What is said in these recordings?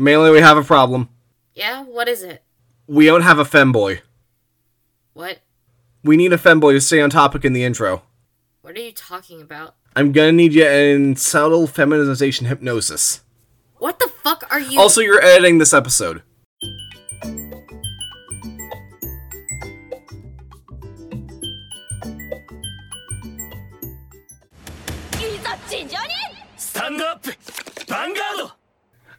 Mainly, we have a problem. Yeah, what is it? We don't have a femboy. What? We need a femboy to stay on topic in the intro. What are you talking about? I'm gonna need you in subtle feminization hypnosis. What the fuck are you? Also, you're editing this episode.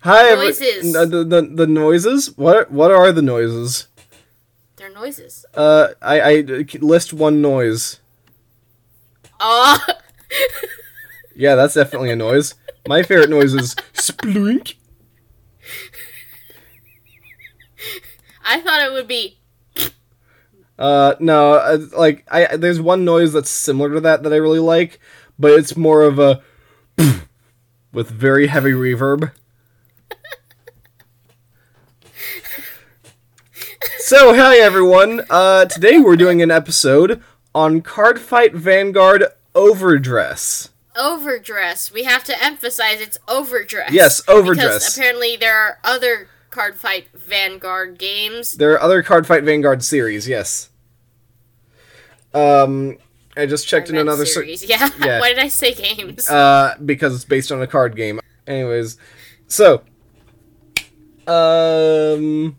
Hi, every- Noises. n- the, the the noises. What what are the noises? They're noises. Uh, I I list one noise. Oh, Yeah, that's definitely a noise. My favorite noise is splink. I thought it would be. Uh, no, uh, like I there's one noise that's similar to that that I really like, but it's more of a with very heavy reverb. So, hi everyone. Uh, today we're doing an episode on Cardfight Vanguard Overdress. overdress. We have to emphasize it's overdress. Yes, overdress. Because apparently there are other card fight Vanguard games. There are other Cardfight Vanguard series, yes. Um, I just checked in I meant another ser- series. yeah. yeah. Why did I say games? uh, because it's based on a card game. Anyways, so, um,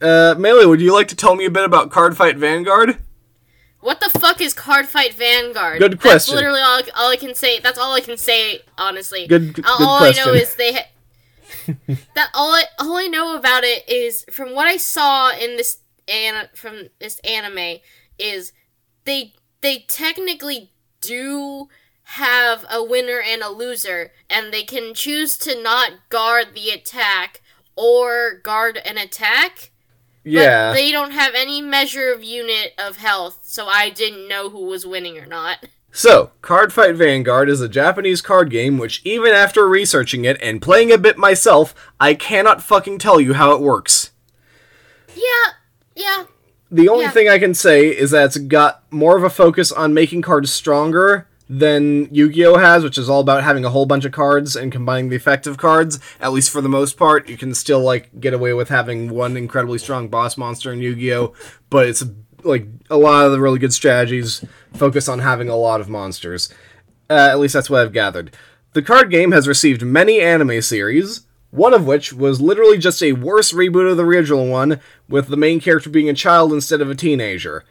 uh, Melee, would you like to tell me a bit about Cardfight Vanguard? what the fuck is card fight Vanguard? Good question. That's question. literally all, all I can say. That's all I can say. Honestly. Good- good all, all I know is they. Ha- that all I all I know about it is from what I saw in this an from this anime is they they technically do have a winner and a loser and they can choose to not guard the attack or guard an attack Yeah, but they don't have any measure of unit of health so i didn't know who was winning or not So, Cardfight Vanguard is a Japanese card game which, even after researching it and playing a bit myself, I cannot fucking tell you how it works. yeah yeah The only Yeah. thing I can say is that it's got more of a focus on making cards stronger than Yu-Gi-Oh has, which is all about having a whole bunch of cards and combining the effective cards. At least for the most part, you can still like get away with having one incredibly strong boss monster in Yu-Gi-Oh, but it's like a lot of the really good strategies focus on having a lot of monsters. Uh, at least that's what I've gathered. The card game has received many anime series, one of which was literally just a worse reboot of the original one, with the main character being a child instead of a teenager.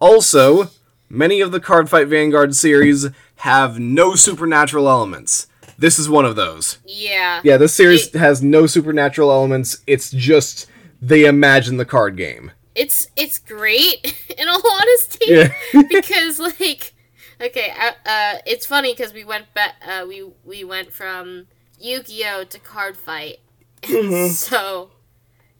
Also, many of the Cardfight Vanguard series have no supernatural elements. This is one of those. yeah Yeah, this series It- has no supernatural elements, it's just they imagine the card game. it's it's great in all honesty Yeah. because like okay uh, uh it's funny because we went back uh we we went from yu-gi-oh to card fight and so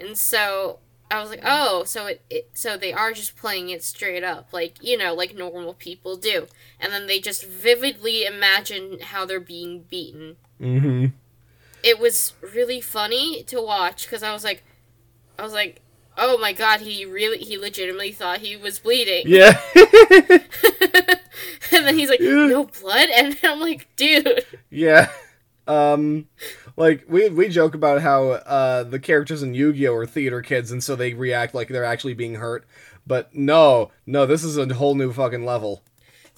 and so i was like oh so it, it so they are just playing it straight up like you know like normal people do and then they just vividly imagine how they're being beaten Mm-hmm. it was really funny to watch because I was like, I was like, oh my god, he really, he legitimately thought he was bleeding. Yeah. and then he's like, no blood, and I'm like, dude, Yeah. Um like we we joke about how uh the characters in Yu-Gi-Oh are theater kids and so they react like they're actually being hurt. But no, no, this is a whole new fucking level.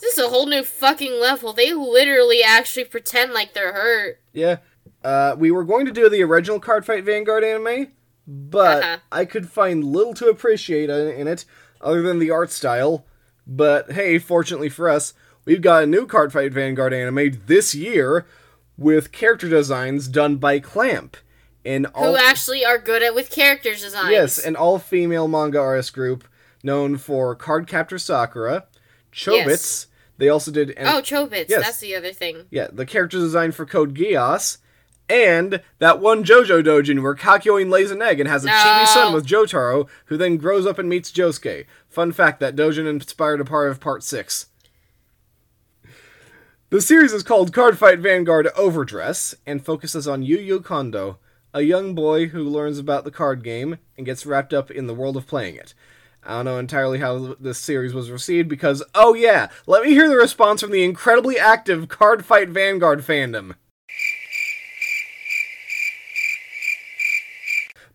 this is a whole new fucking level. They literally actually pretend like they're hurt. Yeah. Uh we were going to do the original Cardfight Vanguard anime, but Uh-huh. I could find little to appreciate in in it other than the art style. But hey, fortunately for us, we've got a new Cardfight Vanguard anime this year with character designs done by Clamp. And all Who actually are good at with characters designs. Yes, an all female manga artist group known for Card Captor Sakura, Chobits. Yes. They also did an, oh, Chobits, Yes. that's the other thing. yeah, the character design for Code Geass, and that one JoJo Dojin where Kakyoin lays an egg and has a chibi son with Jotaro, who then grows up and meets Josuke. Fun fact, that Dojin inspired a part of Part 6. The series is called Cardfight Vanguard Overdress and focuses on Yu Yu Kondo, a young boy who learns about the card game and gets wrapped up in the world of playing it. I don't know entirely how this series was received because, oh yeah, let me hear the response from the incredibly active Card Fight Vanguard fandom.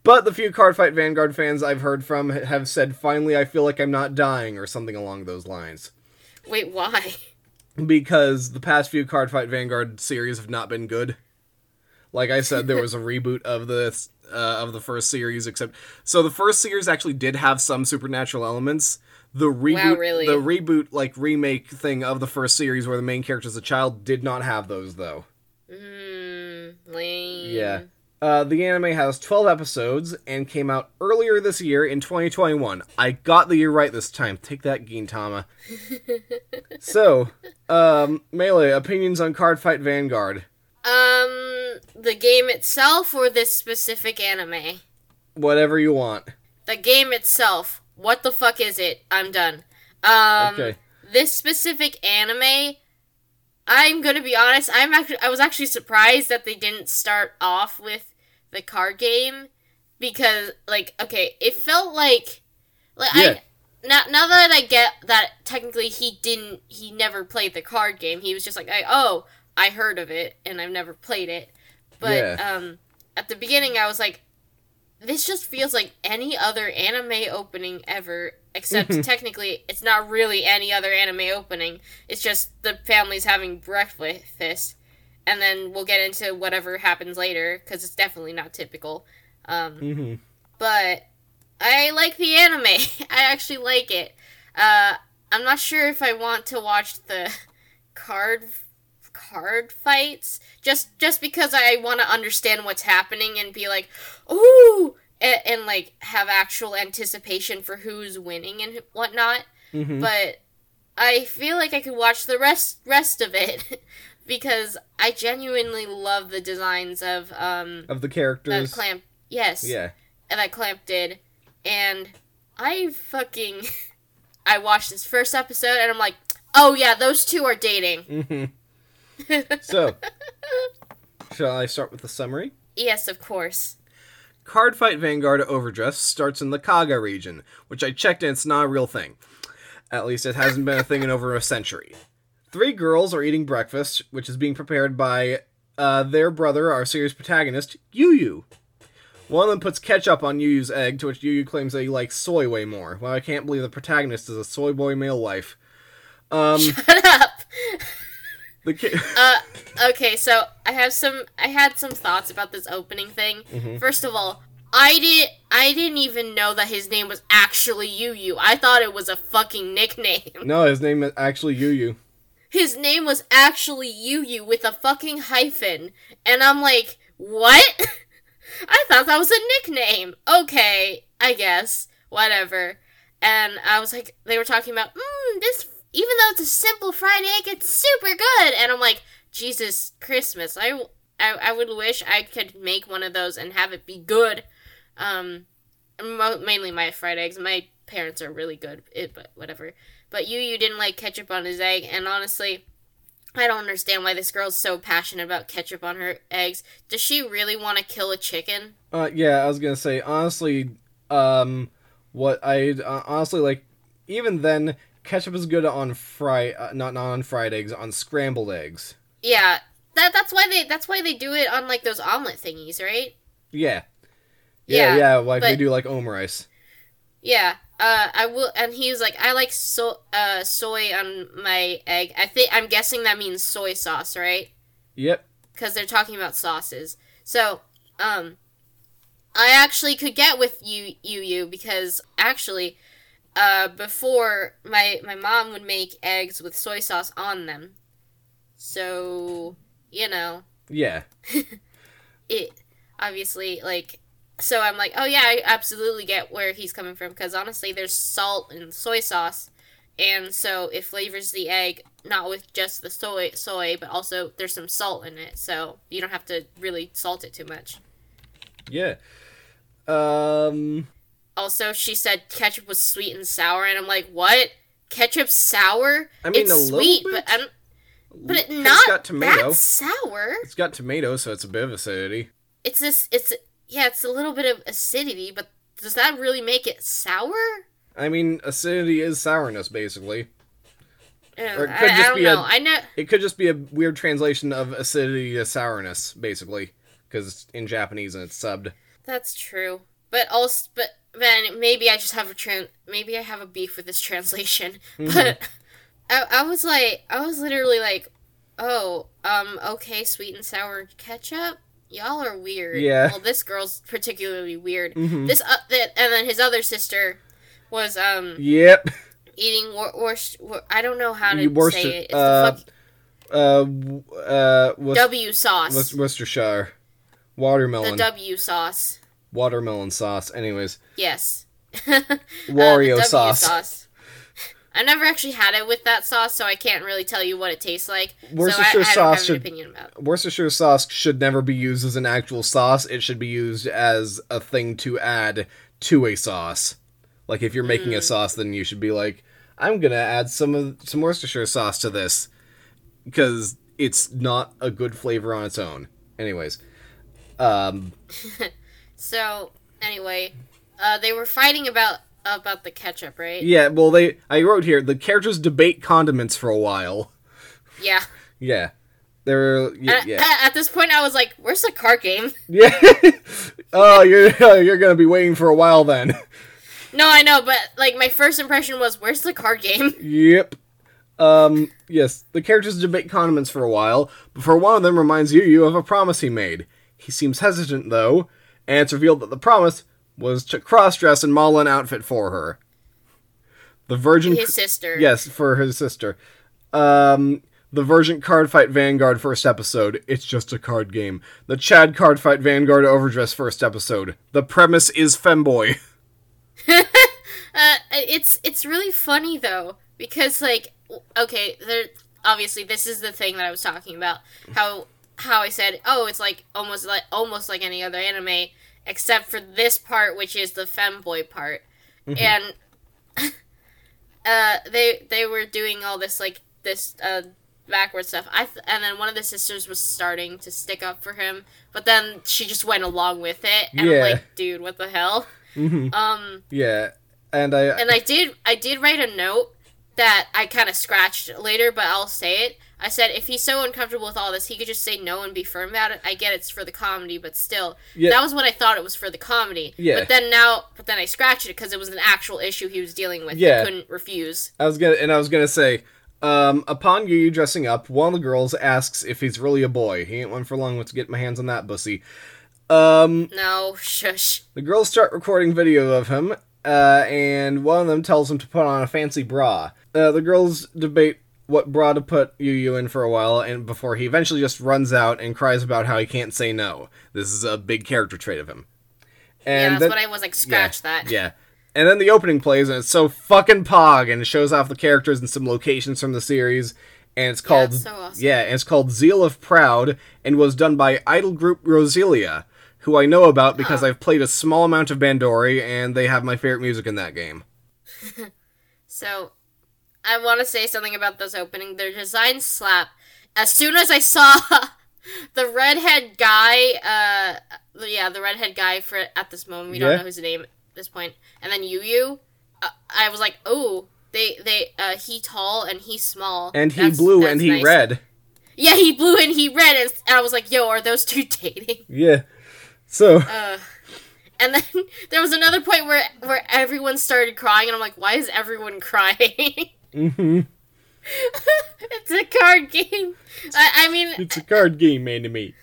But the few Cardfight Vanguard fans I've heard from have said, finally, I feel like I'm not dying, or something along those lines. Wait, why? Because the past few Cardfight Vanguard series have not been good. Like I said, there was a reboot of the uh, of the first series, except so the first series actually did have some supernatural elements. The reboot, really? the reboot like remake thing of the first series, where the main character is a child, did not have those though. Mmm, lame. Yeah. Uh, the anime has 12 episodes and came out earlier this year in 2021. I got the year right this time. Take that, Gintama. so, um, Melee, opinions on Cardfight Vanguard. Um, the game itself or this specific anime? Whatever you want. The game itself. What the fuck is it? I'm done. Um, Okay. this specific anime, I'm gonna be honest. I'm actually I was actually surprised that they didn't start off with the card game because like okay, it felt like like Yeah. I now now that I get that technically he didn't he never played the card game. He was just like I oh I heard of it and I've never played it. But Yeah. um at the beginning I was like this just feels like any other anime opening ever except technically it's not really any other anime opening it's just the family's having breakfast and then we'll get into whatever happens later because it's definitely not typical. Um, hmm but i like the anime. I actually like it. Uh, i'm not sure if i want to watch the card card fights just just because i want to understand what's happening and be like ooh! And, and like have actual anticipation for who's winning and whatnot. Hmm but I feel like I could watch the rest rest of it because I genuinely love the designs of um Of the characters that clamp yes Yeah. And that clamp did and I fucking I watched this first episode and I'm like oh yeah those two are dating Mm-hmm. So, shall I start with the summary? yes of course Cardfight Vanguard Overdress starts in the Kaga region, which I checked and it's not a real thing. At least it hasn't been a thing in over a century. Three girls are eating breakfast, which is being prepared by uh, their brother, our series protagonist, Yu Yu. One of them puts ketchup on Yu Yu's egg, to which Yu Yu claims that he likes soy way more. Well, I can't believe the protagonist is a soy boy male wife. Um, shut up the ki- uh okay so i have some i had some thoughts about this opening thing Mm-hmm. first of all i did i didn't even know that his name was actually yu yu i thought it was a fucking nickname no, his name is actually Yu Yu. His name was actually yu yu with a fucking hyphen. And i'm like what? I thought that was a nickname. Okay i guess. Whatever. And i was like they were talking about mm, this even though it's a simple fried egg it's super good. And i'm like jesus christmas. I i, I would wish i could make one of those and have it be good. Um mo- mainly my fried eggs. My parents are really good it, but whatever but you you didn't like ketchup on his egg and honestly I don't understand why this girl's so passionate about ketchup on her eggs. Does she really want to kill a chicken? Uh, yeah, I was gonna say honestly, um, what I uh, honestly like, even then, ketchup is good on fry, uh, not not on fried eggs, on scrambled eggs. Yeah, that that's why they that's why they do it on like those omelet thingies, right? Yeah, yeah, Yeah, yeah. like they but- do like omurice. Yeah. Uh, I will, and he was like, I like so uh soy on my egg. I think I'm guessing that means soy sauce, right? Yep. because they're talking about sauces. So, um, I actually could get with you, you, you, because actually, uh, before my my mom would make eggs with soy sauce on them. So you know Yeah. it obviously like. So I'm like, oh yeah, I absolutely get where he's coming from because honestly, there's salt and soy sauce, and so it flavors the egg not with just the soy soy, but also there's some salt in it, so you don't have to really salt it too much. Yeah. Um. Also, she said ketchup was sweet and sour, and I'm like, what? Ketchup sour? I mean, it's sweet, bit. but I'm, but it not it's got tomato. that sour. It's got tomato, so it's a bit of acidity. It's this. It's yeah, it's a little bit of acidity, but does that really make it sour? I mean, acidity is sourness, basically. Uh, Or it I, could I just don't be a- know. I know. It could just be a weird translation of acidity to sourness, basically, because in Japanese and it's subbed. That's true. but also, but then maybe I just have a tran. Maybe I have a beef with this translation. But I, I was like, I was literally like, oh, um, okay, sweet and sour ketchup. Y'all are weird. Yeah. Well, this girl's particularly weird. This, uh, that, and then his other sister was um Yep. eating wor- wor- wor- I don't know how to Worcester- say it. It's uh, the fuck Uh, w- uh, W sauce. Wor- Worcestershire. the Watermelon. W sauce. Watermelon sauce. Anyways. Yes. Wario Uh, the W sauce. I never actually had it with that sauce, so I can't really tell you what it tastes like. Worcestershire so I, I sauce have should- opinion about. Worcestershire sauce should never be used as an actual sauce. It should be used as a thing to add to a sauce. Like if you're making Hmm. a sauce, then you should be like, I'm gonna add some of some Worcestershire sauce to this because it's not a good flavor on its own. Anyways, um, So anyway, uh, they were fighting about about the ketchup, right? yeah. Well, they I wrote here the characters debate condiments for a while. Yeah. Yeah, they're y- And yeah. At, at this point, I was like, "Where's the card game?" Yeah. oh, you're you're gonna be waiting for a while then. No, I know, but like my first impression was, "Where's the card game?" yep. Um. Yes, the characters debate condiments for a while before one of them reminds you you of a promise he made. He seems hesitant though, and it's revealed that the promise was to cross-dress and model an outfit for her. The Virgin. His sister. Yes, for his sister. Um, the Virgin Card Fight Vanguard first episode. It's just a card game. The Chad Card Fight Vanguard Overdress first episode. The premise is femboy. Uh, it's it's really funny though because like okay, there obviously this is the thing that I was talking about how how I said oh it's like almost like almost like any other anime except for this part which is the femboy part. And uh they they were doing all this like this uh backward stuff. I th- and then one of the sisters was starting to stick up for him but then she just went along with it and Yeah. I'm like dude what the hell? Um Yeah, and I and I did I did write a note that I kind of scratched later, but I'll say it. I said if he's so uncomfortable with all this, he could just say no and be firm about it. I get it's for the comedy, but still, Yeah. that was what I thought it was for the comedy. Yeah. But then now, but then I scratched it because it was an actual issue he was dealing with. Yeah. He couldn't refuse. I was gonna and I was gonna say, um, upon Yu Yu dressing up, one of the girls asks if he's really a boy. He ain't one for long. Let's get my hands on that bussy. Um, No, shush. the girls start recording video of him, uh, and one of them tells him to put on a fancy bra. Uh, the girls debate what bra to put Yu Yu in for a while, and before he eventually just runs out and cries about how he can't say no. This is a big character trait of him. yeah, And that's then- what I was like. Scratch that. yeah. And then the opening plays, and it's so fucking pog, and it shows off the characters and some locations from the series. And it's called it's so awesome. yeah, and it's called Zeal of Proud, and was done by idol group Roselia, who I know about because I've played a small amount of Bandori, and they have my favorite music in that game. So, I want to say something about this opening. Their design slap. As soon as I saw the redhead guy, uh, yeah, the redhead guy for at this moment, we Yeah. don't know his name at this point, and then Yu Yu, uh, I was like, oh, they they uh, he tall and he small, And he That's- blue that's and he nice. red. Yeah, he blue and he red, and, and I was like, yo, are those two dating? Yeah. So Uh, and then there was another point where where everyone started crying, and I'm like, why is everyone crying? Hmm it's a card game. I, I mean, it's a card game, anime.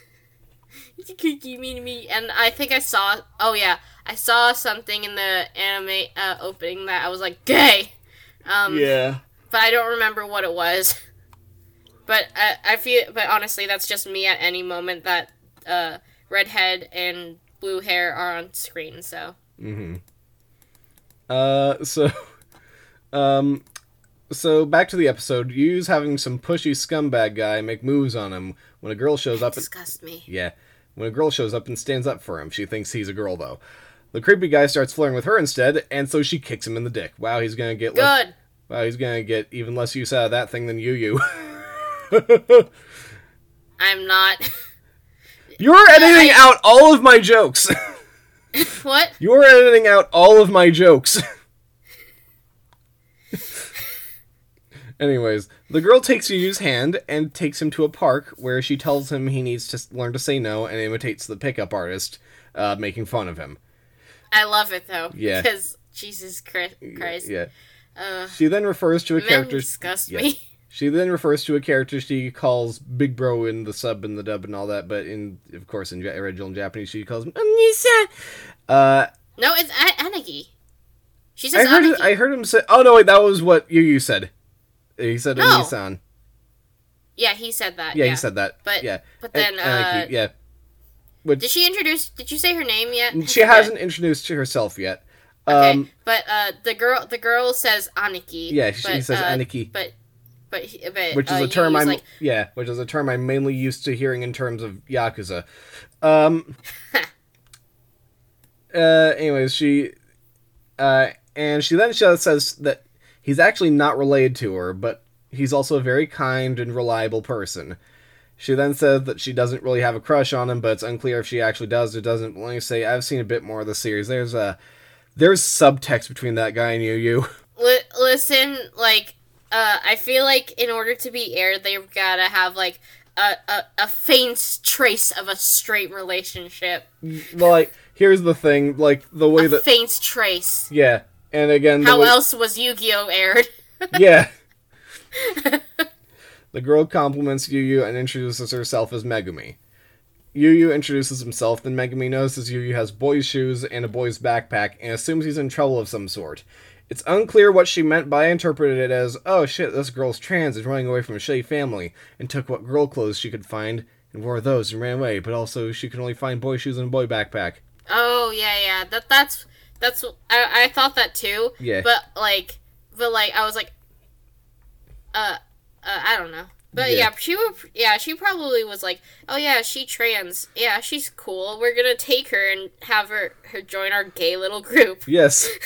it's a cookie me to me, and I think I saw. Oh yeah, I saw something in the anime uh, opening that I was like, gay. Um, Yeah. but I don't remember what it was. But I, I feel, but honestly, that's just me at any moment that uh, redhead and blue hair are on screen. So Mm-hmm. Uh, so, um, so back to the episode. Yu's having some pushy scumbag guy make moves on him when a girl shows up. And, disgust me. yeah, when a girl shows up and stands up for him. She thinks he's a girl though. The creepy guy starts flirting with her instead, and so she kicks him in the dick. Wow, he's gonna get Good. wow, he's gonna get even less use out of that thing than Yu Yu. I'm not. You're editing out all of my jokes. what? You're editing out all of my jokes. Anyways, the girl takes Yu Yu's hand and takes him to a park where she tells him he needs to learn to say no and imitates the pickup artist, uh, making fun of him. I love it though. Yeah. Because Jesus Christ. Yeah. Uh, She then refers to a character. disgust yeah. me. She then refers to a character she calls Big Bro in the sub and the dub and all that, but in of course in original Japanese she calls him Anisa. Uh, No, it's Anagi. She I says heard Anagi. I heard him say. Oh no, wait, that was what Yu Yu said. He said No. Anisan. Yeah, he said that. Yeah, Yeah, he said that. But yeah, but then uh, yeah. Which did she introduce? Did you say her name yet? She hasn't introduced to herself yet. Okay, Um, but uh, the girl the girl says Aniki. Yeah, she but, says uh, Aniki. But but but which is uh, a term I'm like yeah, which is a term I'm mainly used to hearing in terms of yakuza. Um. uh. Anyways, she, uh, and she then says that he's actually not related to her, but he's also a very kind and reliable person. She then says that she doesn't really have a crush on him, but it's unclear if she actually does or doesn't. Let me say, I've seen a bit more of the series. There's a there's subtext between that guy and Yu Yu. li- listen like uh I feel like in order to be aired they've gotta have like a, a, a faint trace of a straight relationship. well, like here's the thing, like the way A that faint trace. yeah, and again, How way- else was Yu-Gi-Oh aired? Yeah. the girl compliments Yu Yu and introduces herself as Megumi. Yu Yu introduces himself, then Megumi notices Yu Yu has boy's shoes and a boy's backpack and assumes he's in trouble of some sort. It's unclear what she meant, but I interpreted it as, oh shit, this girl's trans and running away from a shitty family, and took what girl clothes she could find and wore those and ran away, but also she could only find boy shoes and a boy backpack. oh yeah, yeah. That that's that's I I thought that too. Yeah. But like but like I was like uh uh I don't know. But Yeah. yeah, she would, yeah, she probably was like, "Oh yeah, she trans. Yeah, she's cool. We're going to take her and have her her join our gay little group." Yes.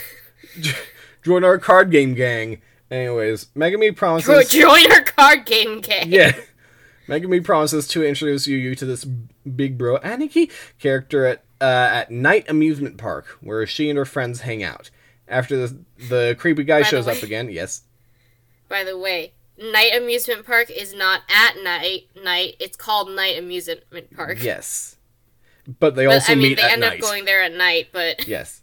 Join our card game gang. Anyways, Megumi Jo- promises. join our card game gang. Yeah. Megumi promises to introduce Yu Yu to this big bro Aniki character at uh, at Night Amusement Park, where she and her friends hang out. After the the creepy guy By shows up again, yes, By the way, Night Amusement Park is not at night. Night. It's called Night Amusement Park. yes, but they But, also I mean, meet they at end night. up going there at night, but Yes.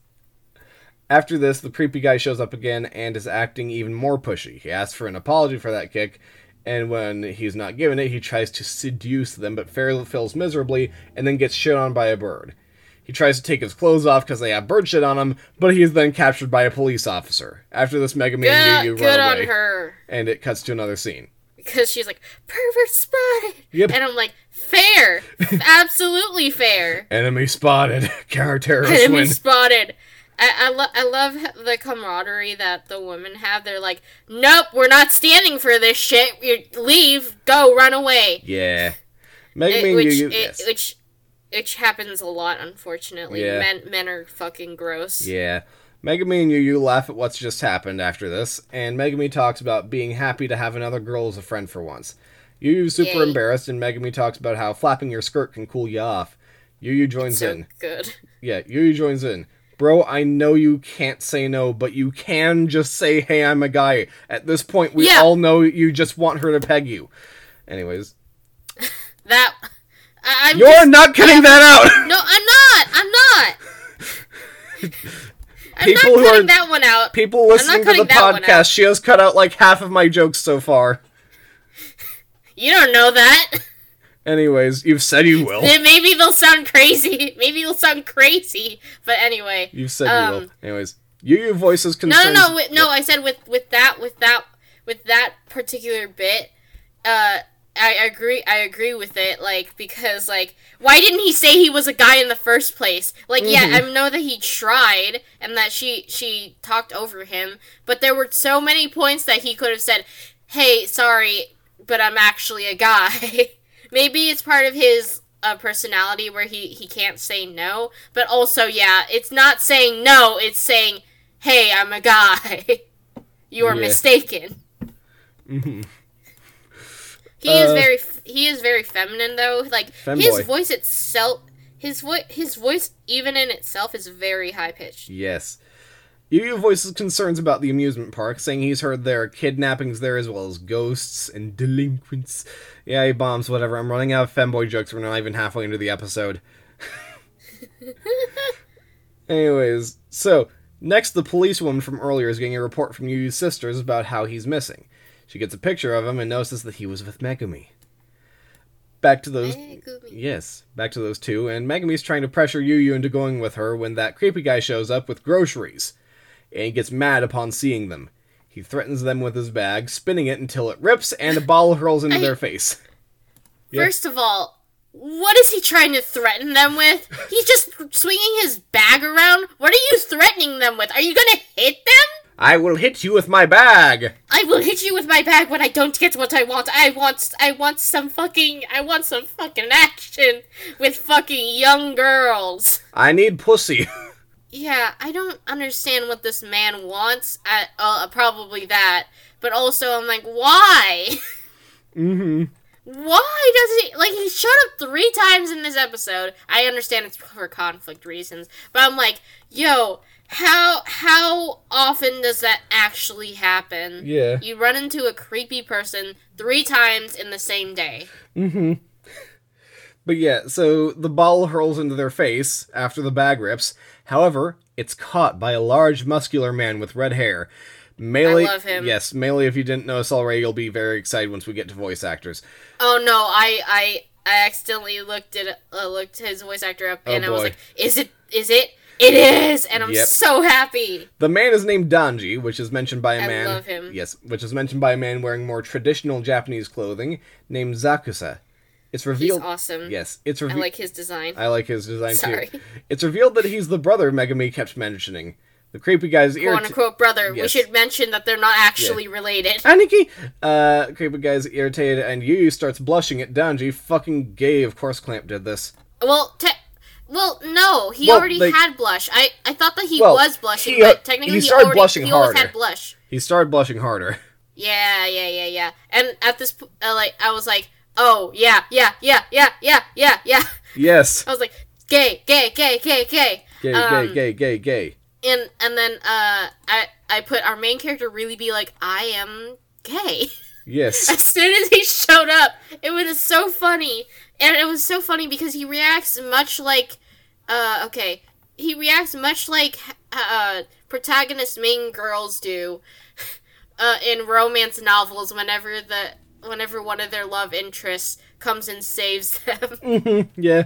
After this, the creepy guy shows up again and is acting even more pushy. He asks for an apology for that kick, and when he's not given it, he tries to seduce them, but fail- fails miserably and then gets shit on by a bird. He tries to take his clothes off because they have bird shit on him, but he is then captured by a police officer. After this, Mega and good, Yu Yu good run on away, her and it cuts to another scene. because she's like pervert spotted, Yep. and I'm like fair, absolutely fair. Enemy spotted. Counter-terrorist Enemy win. spotted. I, I, lo- I love the camaraderie that the women have. They're like, nope, we're not standing for this shit. You leave, go, run away. Yeah. It- Megami and which, Yu Yu. it- Yes. which, which happens a lot, unfortunately. Yeah. Men, men are fucking gross. Yeah. Megami and Yu Yu laugh at what's just happened after this, and Megami talks about being happy to have another girl as a friend for once. Yu Yu's super Yay. embarrassed, and Megami talks about how flapping your skirt can cool you off. Yu Yu joins So in. good. Yeah, Yu Yu joins in. Bro, I know you can't say no, but you can just say, hey, I'm a guy. At this point, we Yeah. all know you just want her to peg you. Anyways, That I, I'm you're just- not cutting that out! No, I'm not. I'm not. people I'm not cutting are- that one out. People listening to the cutting that one out. podcast, she has cut out like half of my jokes so far. You don't know that. Anyways, you've said you will. Maybe they'll sound crazy. Maybe they'll sound crazy. But anyway. You've said you will. Um, Anyways, Yu Yu voices No, concerns. no, no, with, no. I said with with that with that with that particular bit. Uh, I agree. I agree with it. Like because like why didn't he say he was a guy in the first place? Like yeah, Mm-hmm. I know that he tried and that she she talked over him, but there were so many points that he could have said, "Hey, sorry, but I'm actually a guy." Maybe it's part of his uh, personality where he he can't say no, but also yeah, it's not saying no. It's saying, "Hey, I'm a guy. you are Yeah. mistaken." Mhm. He is Uh, very he is very feminine though. Like his voice itself, his voice his voice even in itself is very high pitched. Yes. Yu Yu voices concerns about the amusement park, saying he's heard there are kidnappings there as well as ghosts and delinquents. Yeah, he bombs, whatever. I'm running out of femboy jokes. We're not even halfway into the episode. Anyways, so next, the policewoman from earlier is getting a report from Yu's sisters about how he's missing. She gets a picture of him and notices that he was with Megumi. Back to those. Megumi. Yes, back to those two, and Megumi's trying to pressure Yu Yu into going with her when that creepy guy shows up with groceries. And he gets mad upon seeing them. He threatens them with his bag, spinning it until it rips and a ball hurls into I- their face. Yeah. First of all, what is he trying to threaten them with? He's just swinging his bag around. What are you threatening them with? Are you gonna hit them? I will hit you with my bag! I will hit you with my bag when I don't get what I want. I want I want some fucking I want some fucking action with fucking young girls. I need pussy. Yeah, I don't understand what this man wants. At uh, probably that, but also I'm like, why? mm-hmm. Why does he like he showed up three times in this episode? I understand it's for conflict reasons, but I'm like, yo, how how often does that actually happen? Yeah. You run into a creepy person three times in the same day. Mm-hmm. But yeah, so the ball hurls into their face after the bag rips. However, it's caught by a large, muscular man with red hair. Melee, I love him. Yes, Melee. If you didn't notice already, you'll be very excited once we get to voice actors. Oh no, I I I accidentally looked at uh, looked his voice actor up, Oh, and I was like, is it? Is it? It is, and I'm Yep. so happy. The man is named Danji, which is mentioned by a I man. I love him. Yes, which is mentioned by a man wearing more traditional Japanese clothing named Zakusa. It's revealed. He's awesome. Yes, it's revealed. I like his design. I like his design too. Sorry. too. It's revealed that he's the brother Megami kept mentioning. The creepy guy's ear. quote unquote brother. We should mention that they're not actually related. Aniki! Uh, creepy guy's irritated, and Yu starts blushing at Danji. Fucking gay, of course Clamp did this. Well, te- well, no, he Well, already like- had blush. I I thought that he Well, was blushing, he, uh, but technically he he, started already, blushing he harder. had blush. He started blushing harder. Yeah, yeah, yeah, yeah. And at this, uh, like, I was like, oh yeah, yeah, yeah, yeah, yeah, yeah, yeah. Yes. I was like, gay, gay, gay, gay, gay. Gay, Um, gay, gay, gay, gay. And and then uh, I I put our main character really be like, I am gay. Yes. as soon as he showed up, it was so funny, and it was so funny because he reacts much like, uh, okay, he reacts much like uh, protagonist main girls do, uh, in romance novels. Whenever the whenever one of their love interests comes and saves them, yeah.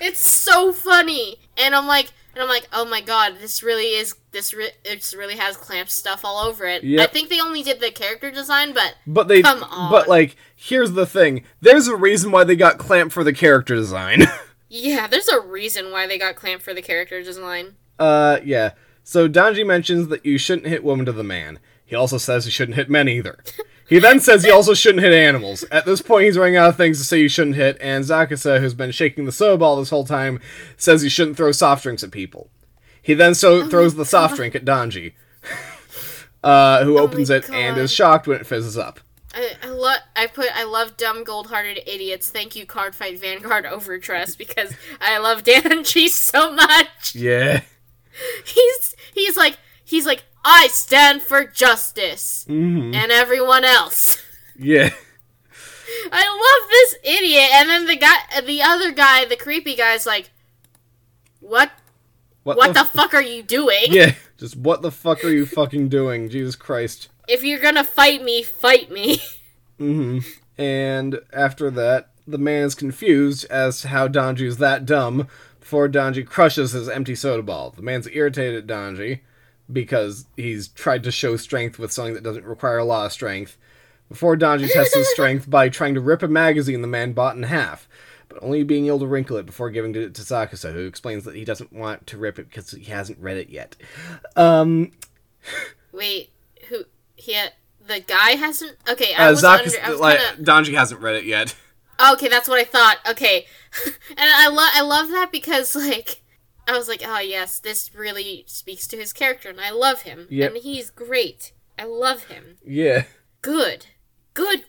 it's so funny, and I'm like. And I'm like, oh my god, this really is this. Re- it really has clamp stuff all over it. I think they only did the character design, but But they. Come on. But, like, here's the thing there's a reason why they got Clamp for the character design. Yeah, there's a reason why they got clamped for the character design. Uh, yeah. So Danji mentions that you shouldn't hit women to the man. He also says you shouldn't hit men either. He then says he also shouldn't hit animals. At this point, he's running out of things to say you shouldn't hit, and Zakusa, who's been shaking the soda ball this whole time, says you shouldn't throw soft drinks at people. He then so throws the soft drink at Danji, uh, who opens it and is shocked when it fizzes up. I, I love I put I love dumb gold hearted idiots. Thank you, Cardfight Vanguard Overdress, because I love Dan Danji so much. Yeah. He's he's like he's like I stand for justice hmm and everyone else. Yeah. I love this idiot, and then the guy, the other guy, the creepy guy's like, "What? What the f- fuck are you doing? Yeah. Just what the fuck are you fucking doing? Jesus Christ. If you're gonna fight me, fight me." Mm-hmm. And after that, the man is confused as to how Donji is that dumb before Donji crushes his empty soda ball. The man's irritated at Donji because he's tried to show strength with something that doesn't require a lot of strength. Before Donji tests his strength by trying to rip a magazine the man bought in half, but only being able to wrinkle it before giving it to Zakusa, who explains that he doesn't want to rip it because he hasn't read it yet. Um, Wait, who? He had, the guy hasn't. Okay, I uh, was under. Zakusa, I was like, kinda, Donji hasn't read it yet. okay, that's what I thought. Okay, and I love I love that because like I was like, oh yes, this really speaks to his character, and I love him, Yep. and he's great. I love him. Yeah. Good, good.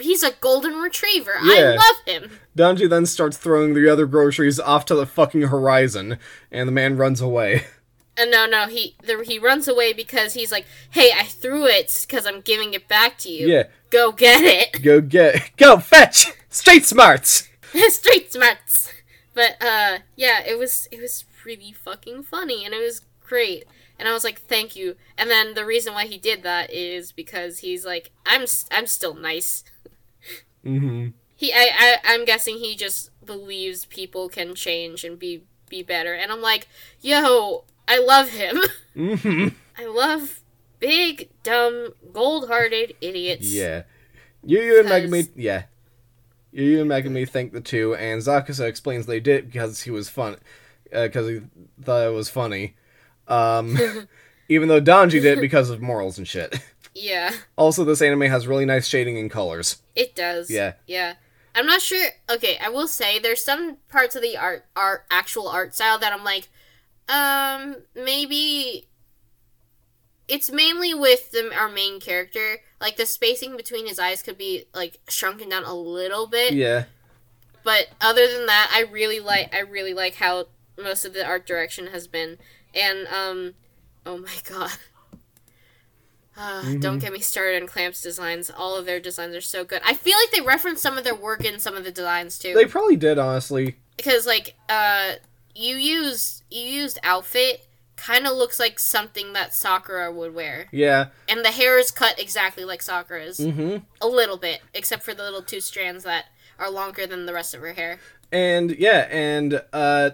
He's a golden retriever. Yeah. I love him. Donji then starts throwing the other groceries off to the fucking horizon, and the man runs away. And no, no, he the, he runs away because he's like, "Hey, I threw it because I'm giving it back to you. Yeah. go get it." Go get, go fetch, street smarts. Street smarts. But uh, yeah, it was it was really fucking funny and it was great. And I was like, "Thank you." And then the reason why he did that is because he's like, "I'm I'm still nice." Mm-hmm. He I, I I'm guessing he just believes people can change and be be better. And I'm like, "Yo, I love him. Mm-hmm. I love big, dumb, gold-hearted idiots." Yeah. Yu Yu and Megami, yeah. Yu Yu and Megami think the two, and Zakusa explains they did it because he was fun, because he thought it was funny. Um, even though Donji did it because of morals and shit. Yeah. Also, this anime has really nice shading and colors. It does. Yeah. Yeah. I'm not sure. Okay, I will say there's some parts of the art, art, actual art style that I'm like, um, maybe. It's mainly with the, our main character. Like the spacing between his eyes could be like shrunken down a little bit. Yeah. But other than that, I really like. I really like how most of the art direction has been. And um, oh my god. Uh, Don't get me started on Clamps designs. All of their designs are so good. I feel like they reference some of their work in some of the designs too. They probably did, honestly. because like uh, you use you used outfit kind of looks like something that Sakura would wear, Yeah. and the hair is cut exactly like Sakura's, Mm-hmm. a little bit, except for the little two strands that are longer than the rest of her hair. And yeah, and uh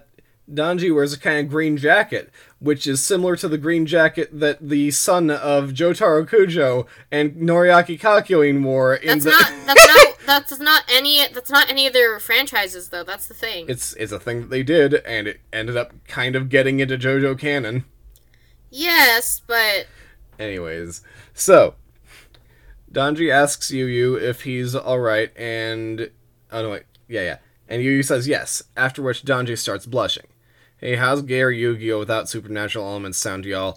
Donji wears a kind of green jacket, which is similar to the green jacket that the son of Jotaro Kujo and Noriaki Kakyoin wore in That's the not that's not that's not any that's not any of their franchises though. That's the thing. It's it's a thing that they did and it ended up kind of getting into JoJo canon. yes, but Anyways, so Donji asks Yu Yu if he's alright and oh no wait, yeah, yeah. And Yu Yu says yes, after which Donji starts blushing. Hey, how's gay Yu-Gi-Oh without supernatural elements sound y'all?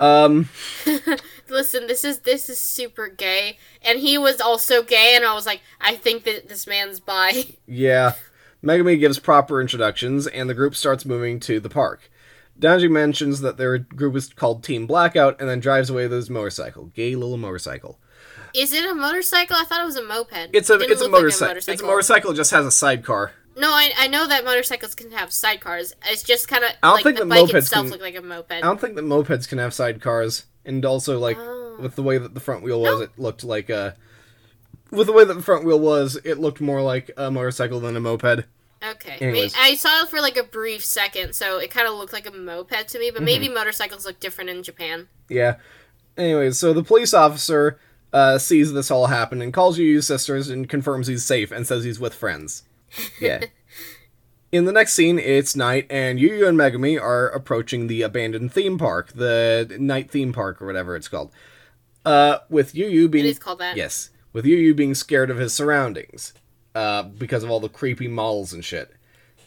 Um listen, this is this is super gay, and he was also gay, and I was like, I think that this man's bi. Yeah. Megami gives proper introductions, and the group starts moving to the park. Donji mentions that their group is called Team Blackout, and then drives away with his motorcycle. Gay little motorcycle. Is it a motorcycle? I thought it was a moped. It's a It it's a look like motorcycle. It's a motorcycle. It just has a sidecar. No, I, I know that motorcycles can have sidecars. It's just kind of I don't like think the that bike mopeds itself can- looked like a moped. I don't think that mopeds can have sidecars, and also like Oh. with the way that the front wheel was, it looked like a. With the way that the front wheel was, it looked more like a motorcycle than a moped. Okay. Anyways. I saw it for like a brief second, so it kind of looked like a moped to me, but Mm-hmm. maybe motorcycles look different in Japan. Yeah. Anyways, so the police officer uh, sees this all happen and calls Yu's sisters and confirms he's safe and says he's with friends. Yeah. In the next scene, it's night, and Yu Yu and Megami are approaching the abandoned theme park, the night theme park or whatever it's called. Uh, with Yu Yu being It is called that. yes, with Yu Yu being scared of his surroundings, uh, because of all the creepy models and shit.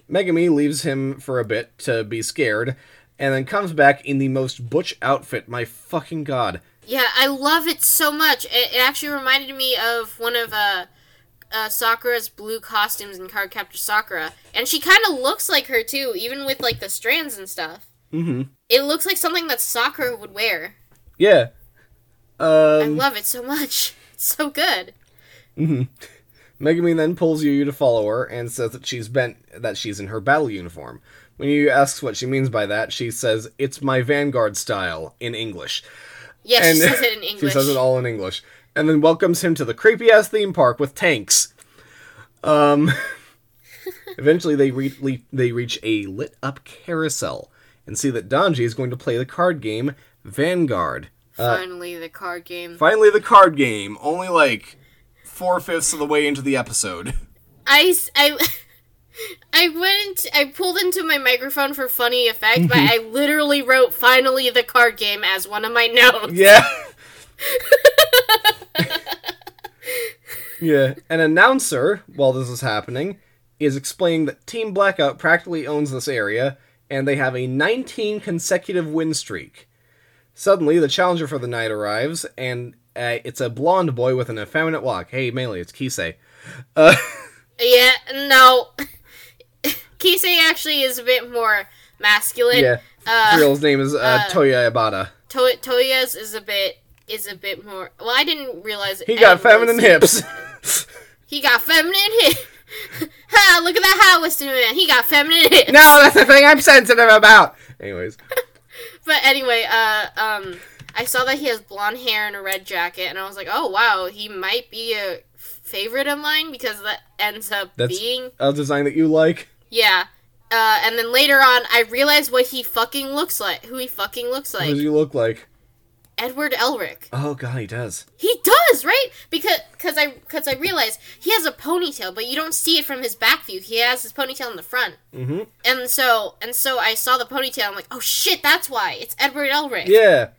Megami leaves him for a bit to be scared, and then comes back in the most butch outfit. My fucking god. Yeah, I love it so much. It, it actually reminded me of one of uh, uh, Sakura's blue costumes in Cardcaptor Sakura, and she kind of looks like her too, even with like the strands and stuff. Mm-hmm. It looks like something that Sakura would wear. Yeah. I Um, love it so much. It's so good. Megami then pulls Yu Yu to follow her and says that she's bent that she's in her battle uniform. When Yu Yu asks what she means by that, she says, "It's my Vanguard style" in English. Yeah, she says it in English. she says it all in English, and then welcomes him to the creepy ass theme park with tanks. Um. eventually, they re- le- they reach a lit up carousel and see that Donji is going to play the card game Vanguard. Uh, Finally, the card game. Finally, the card game. Only like four fifths of the way into the episode. I I. I went, I pulled into my microphone for funny effect, but I literally wrote "finally the card game" as one of my notes. Yeah. yeah. An announcer, while this is happening, is explaining that Team Blackout practically owns this area, and they have a 19 consecutive win streak. Suddenly, the challenger for the night arrives, and uh, it's a blonde boy with an effeminate walk. Hey, Melee, it's Kisei. Uh, Yeah, no. Kisei actually is a bit more masculine. yeah. Uh, Real's name is uh, uh, Toya Ibata. to- Toya's is a bit is a bit more. Well, I didn't realize He got feminine hips. He got feminine hip. Ha! Look at that Hot Western man. He got feminine. hips." No, that's the thing I'm sensitive about. Anyways, But anyway, uh, um, I saw that he has blonde hair and a red jacket, and I was like, oh wow, he might be a favorite of mine because that ends up That's- being a design that you like. yeah. Uh, and then later on, I realized what he fucking looks like. Who he fucking looks like. What does you look like? Edward Elric. Oh god, he does. He does, right? Because cause I cause I realized he has a ponytail, but you don't see it from his back view. He has his ponytail in the front. Mm-hmm. And so and so I saw the ponytail. I'm like, oh shit, that's why it's Edward Elric. Yeah.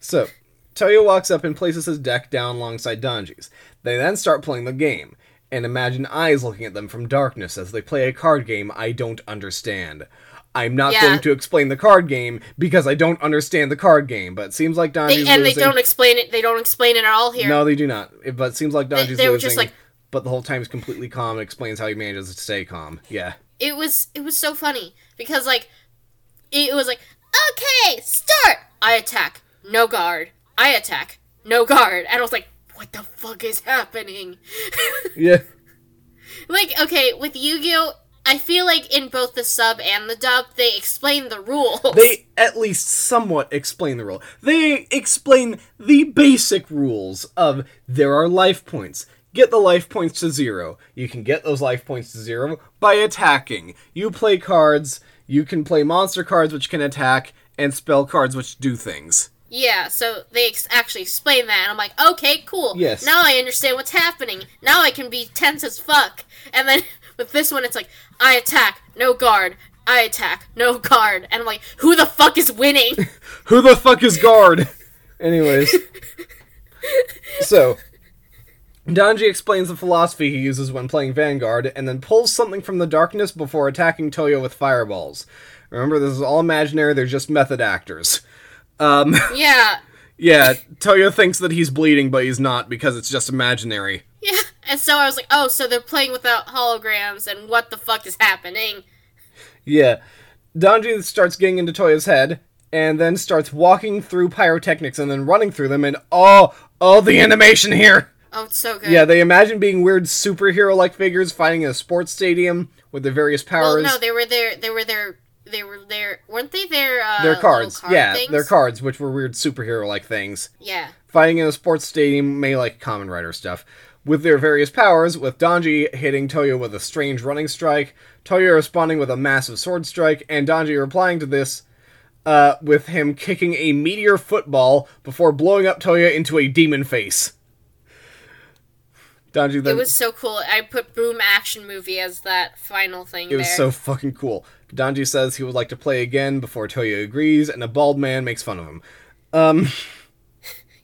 So, Toyo walks up and places his deck down alongside Danji's. They then start playing the game, and imagine eyes looking at them from darkness as they play a card game I don't understand. I'm not Yeah. going to explain the card game because I don't understand the card game, but it seems like They, Danji's and they don't explain it. They don't explain it at all here. No, they do not. But it seems like Danji's they were losing. just like- but the whole time is completely calm and explains how he manages to stay calm. Yeah. It was it was so funny because like it was like okay, start. I attack, no guard. I attack, no guard. And I was like, what the fuck is happening? Yeah. like okay, with Yu-Gi-Oh, I feel like in both the sub and the dub, they explain the rules. They at least somewhat explain the rule. They explain the basic rules of there are life points. Get the life points to zero. You can get those life points to zero by attacking. You play cards, you can play monster cards which can attack, and spell cards which do things. Yeah, so they ex- actually explain that, and I'm like, okay, cool. Yes. Now I understand what's happening. Now I can be tense as fuck. And then with this one, it's like, I attack, no guard. I attack, no guard. And I'm like, who the fuck is winning? Who the fuck is guard? Anyways. so, Danji explains the philosophy he uses when playing Vanguard, and then pulls something from the darkness before attacking Toyo with fireballs. Remember, this is all imaginary, they're just method actors. Um, yeah. yeah, Toyo thinks that he's bleeding, but he's not because it's just imaginary. And so I was like, oh, so they're playing without holograms, and what the fuck is happening? Yeah. Danji starts getting into Toya's head, and then starts walking through pyrotechnics and then running through them, and oh, oh, the animation here! Oh, it's so good. Yeah, they imagine being weird superhero-like figures fighting in a sports stadium with their various powers. Well, no, they were there. They were there. They were there. Weren't they there? Uh, their cards, card yeah, things? their cards, which were weird superhero-like things, Yeah. fighting in a sports stadium, may like Kamen Rider stuff, with their various powers. With Danji hitting Toya with a strange running strike, Toya responding with a massive sword strike, and Danji replying to this uh, with him kicking a meteor football before blowing up Toya into a demon face. Danji then It was so cool. I put Boom Action Movie as that final thing It was there. so fucking cool. Danji says he would like to play again before Toya agrees, and a bald man makes fun of him. Um,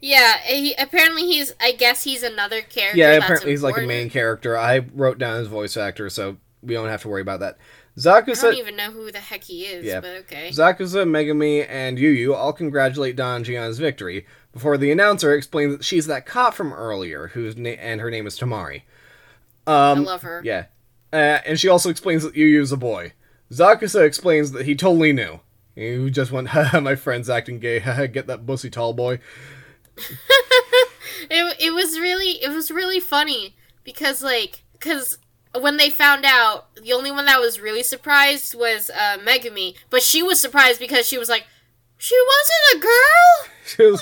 yeah, he, apparently he's. I guess he's another character. yeah, apparently he's like a main character. I wrote down his voice actor, so we don't have to worry about that. I don't even know who the heck he is, Yeah. but okay. Zakusa, Megami, and Yu Yu all congratulate Danji on his victory before the announcer explains that she's that cop from earlier, whose na- and her name is Tamari. I love her. Yeah, uh, and she also explains that Yu is a boy. Zakusa explains that he totally knew. He just went, haha, my friend's acting gay, haha, get that bussy tall boy. It, it was really it was really funny because like because when they found out the only one that was really surprised was uh, Megami, but she was surprised because she was like, she wasn't a girl. She was,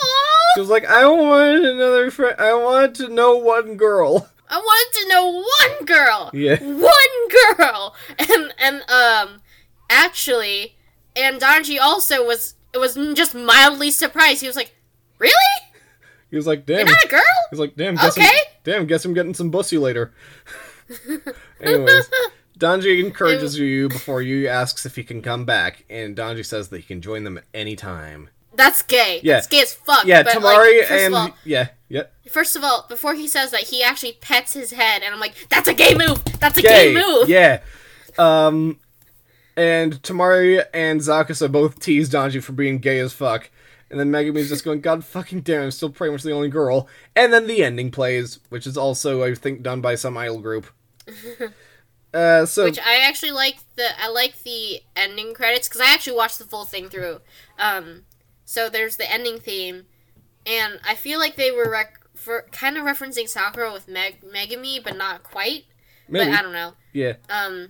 she was like, I want another friend. I wanted to know one girl. I wanted to know one girl. Yeah. One girl. And and um actually and Danji also was it was just mildly surprised. He was like, "Really? He was like, damn. You're not a girl?" He's like, damn. Guess I'm, damn. Guess I'm getting some bussy later. Anyways, Danji encourages Yu before Yu asks if he can come back, and Danji says that he can join them at any time. That's gay. Yeah. That's gay as fuck. Yeah, but, Tamari like, first and of all, yeah, yeah, First of all, before he says that, he actually pets his head, and I'm like, "That's a gay move. That's a gay. gay move." Yeah. Um, and Tamari and Zakusa both tease Danji for being gay as fuck. And then Megami's just going, God fucking damn, I'm still pretty much the only girl. And then the ending plays, which is also, I think, done by some idol group. uh, so, Which I actually like the I like the ending credits because I actually watched the full thing through. Um, so there's the ending theme, and I feel like they were rec- for kind of referencing Sakura with Meg- Megami, but not quite. Maybe. but I don't know. Yeah. Um,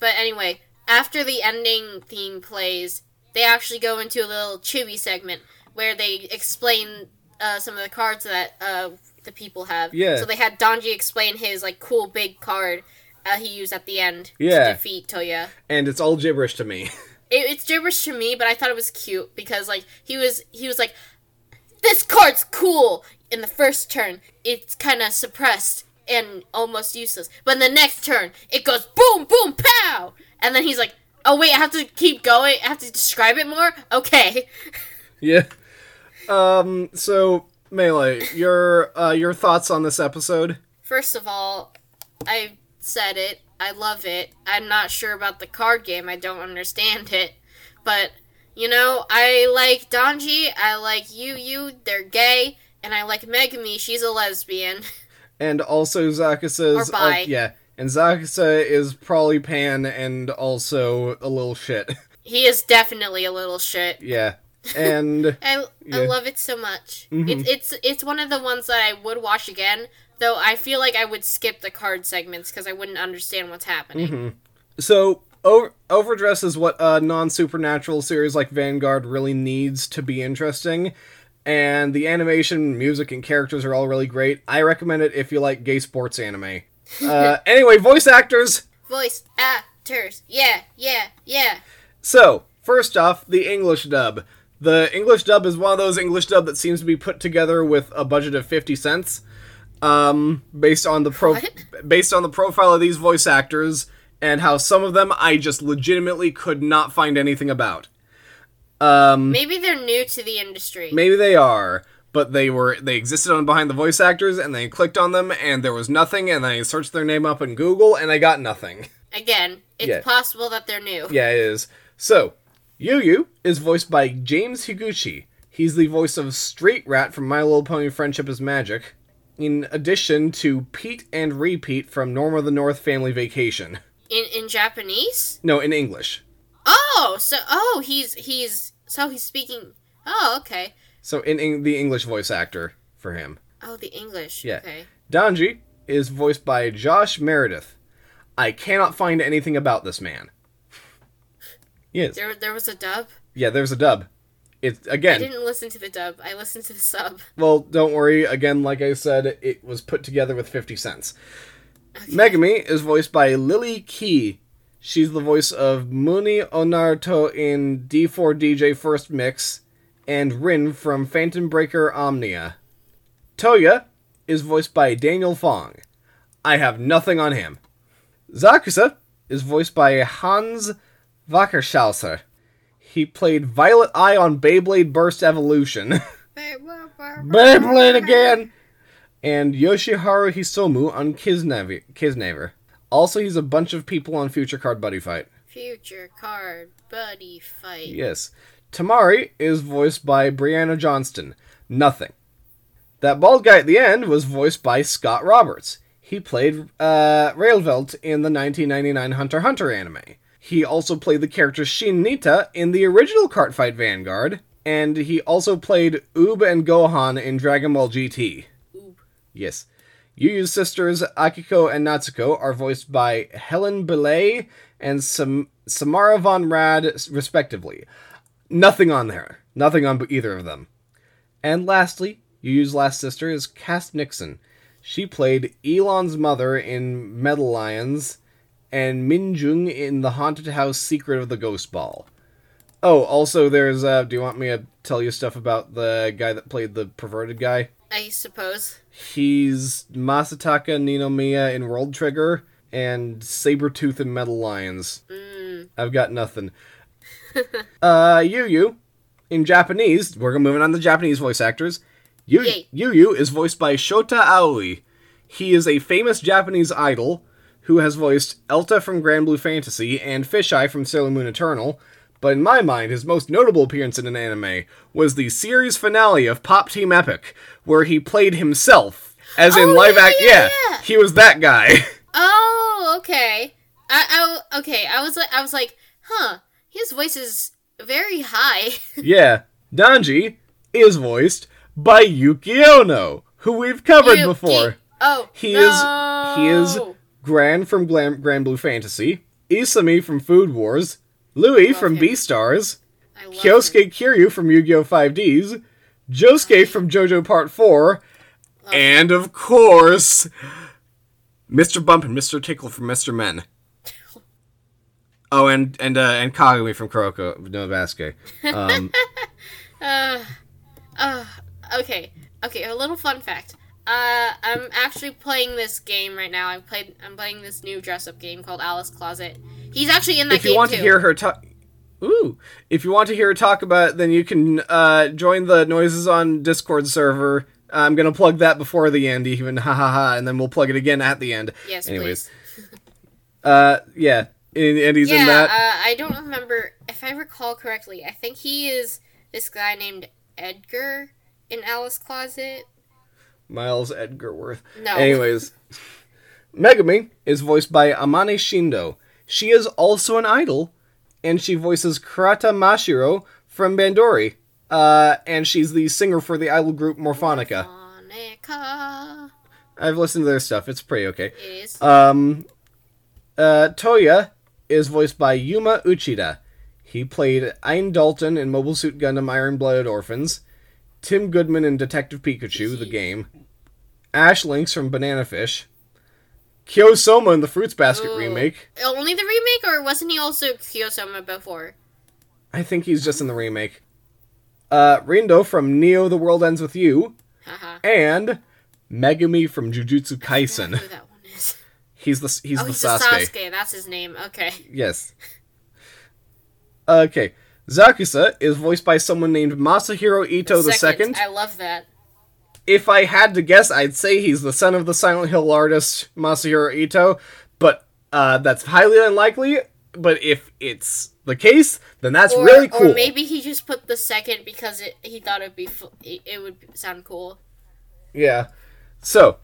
but anyway, after the ending theme plays, they actually go into a little chibi segment where they explain uh, some of the cards that uh, the people have. Yeah. So they had Danji explain his like cool big card uh, he used at the end Yeah. to defeat Toya. And it's all gibberish to me. It, it's gibberish to me, but I thought it was cute because like he was he was like, this card's cool in the first turn. It's kind of suppressed and almost useless, but in the next turn it goes boom boom pow, and then he's like, oh wait, I have to keep going. I have to describe it more. Okay. yeah. Um. So melee, your uh, your thoughts on this episode? First of all, I said it. I love it. I'm not sure about the card game. I don't understand it. But, you know, I like Danji. I like Yu Yu. They're gay. And I like Megami. She's a lesbian. And also Zakusa's Or bi. uh, yeah. And Zakusa is probably pan and also a little shit. he is definitely a little shit. yeah. And I, Yeah. I love it so much. Mm-hmm. It's, it's it's one of the ones that I would watch again. Though I feel like I would skip the card segments because I wouldn't understand what's happening. Mm-hmm. so over, Overdress is what a non-supernatural series like Vanguard really needs to be interesting. And the animation, music, and characters are all really great. I recommend it if you like gay sports anime. Uh, anyway, voice actors. Voice actors. Yeah, yeah, yeah. So, first off, the English dub. The English dub is one of those English dub that seems to be put together with a budget of 50 cents. Um, based on the pro What? based on the profile of these voice actors and how some of them I just legitimately could not find anything about. Um, Maybe they're new to the industry. maybe they are, but they were they existed on behind the voice actors and they clicked on them and there was nothing and I searched their name up in Google and I got nothing. Again, it's Yeah. possible that they're new. Yeah, it is. So, Yu Yu is voiced by James Higuchi. He's the voice of Street Rat from My Little Pony Friendship is Magic, in addition to Pete and Repeat from Norm of the North Family Vacation. In in Japanese? No, in English. Oh, so oh, he's he's so he's speaking. Oh, okay. So, in, in the English voice actor for him. Oh, the English. Yeah. Okay. Danji is voiced by Josh Meredith. I cannot find anything about this man. Yes. There there was a dub. Yeah, there's a dub. It's again I didn't listen to the dub. I listened to the sub. Well, don't worry. Again, like I said, it was put together with 50 cents. Megami is voiced by Lily Key. She's the voice of Muni Onaruto in D4DJ First Mix and Rin from Phantom Breaker Omnia. Toya is voiced by Daniel Fong. I have nothing on him. Zakusa is voiced by Hans Wackerschauser. He played Violet Eye on Beyblade Burst Evolution. Beyblade again! And Yoshiharu Hisomu on Kisnavi- Kiznaiver. Also, he's a bunch of people on Future Card Buddy Fight. Future card buddy fight. Yes. Tamari is voiced by Brianna Johnston. Nothing. That bald guy at the end was voiced by Scott Roberts. He played uh, Railvelt in the 1999 Hunter Hunter anime. He also played the character Shin Nitta in the original Cardfight Vanguard, and he also played Oob and Gohan in Dragon Ball GT. Oob. Yes. Yu Yu's sisters Akiko and Natsuko are voiced by Helen Belay and Sam- Samara Von Rad, respectively. Nothing on there. Nothing on either of them. And lastly, Yu Yu's last sister is Cass Nixon. She played Elon's mother in Metal Lions and Minjung in The Haunted House Secret of the Ghost Ball. Oh, also there's uh do you want me to tell you stuff about the guy that played the perverted guy? I suppose. He's Masataka Ninomiya in World Trigger and Sabretooth in Metal Lions. Mm. I've got nothing. uh, Yu Yu, in Japanese, we're moving on to Japanese voice actors. Yu Yay. Yu Yu is voiced by Shota Aoi. He is a famous Japanese idol who has voiced Elta from Granblue Fantasy and Fisheye from Sailor Moon Eternal. But in my mind, his most notable appearance in an anime was the series finale of Pop Team Epic, where he played himself, as in Oh, live yeah, act. yeah, yeah. he was that guy. Oh, okay. I, I okay. I was like, I was like, huh? His voice is very high. Yeah, Danji is voiced by Yuki Ono, who we've covered Yuki- before. Oh, He is he is. Gran from Glam- Granblue Fantasy, Isami from Food Wars, Louis from him. Beastars, I love him. Kiryu from Yu-Gi-Oh! 5Ds, Josuke from JoJo Part 4, and of course, Mr. Bump and Mr. Tickle from Mr. Men. Oh, and and uh, and Kagami from Kuroko no Basket. Um, Uh, uh, okay, okay. A little fun fact. Uh, I'm actually playing this game right now. I played. I'm playing this new dress-up game called Alice Closet. He's actually in that if game you want too. to hear her talk, ooh, if you want to hear her talk about, it, then you can uh, join the Noises on Discord server. I'm gonna plug that before the end, even ha ha ha, and then we'll plug it again at the end. yes, Anyways, please. uh, yeah, and, and he's in Yeah, that. uh, I don't remember if I recall correctly. I think he is this guy named Edgar in Alice Closet. Miles Edgarworth. No. Anyways, Megami is voiced by Amane Shindo. She is also an idol, and she voices Kurata Mashiro from Bandori. Uh, and she's the singer for the idol group Morphonica. Monica. I've listened to their stuff. It's pretty okay. It is. Um, uh, Toya is voiced by Yuma Uchida. He played Ein Dalton in Mobile Suit Gundam Iron Blooded Orphans, Tim Goodman in Detective Pikachu, the game, Ash Lynx from Banana Fish, Kyo Soma in the Fruits Basket Ooh. remake. Only the remake, or wasn't he also Kyo Soma before? I think he's just in the remake. Uh, Rindo from Neo The World Ends With You, Haha. and Megumi from Jujutsu Kaisen. who that one is. He's the he's oh, the he's Sasuke. the Sasuke. That's his name. Okay. Yes. Okay. Zakusa is voiced by someone named Masahiro Ito the second. I love that. If I had to guess, I'd say he's the son of the Silent Hill artist Masahiro Ito, but uh, that's highly unlikely. But if it's the case, then that's Or, really cool. or maybe he just put the second because it, he thought it'd be it would sound cool. Yeah. So,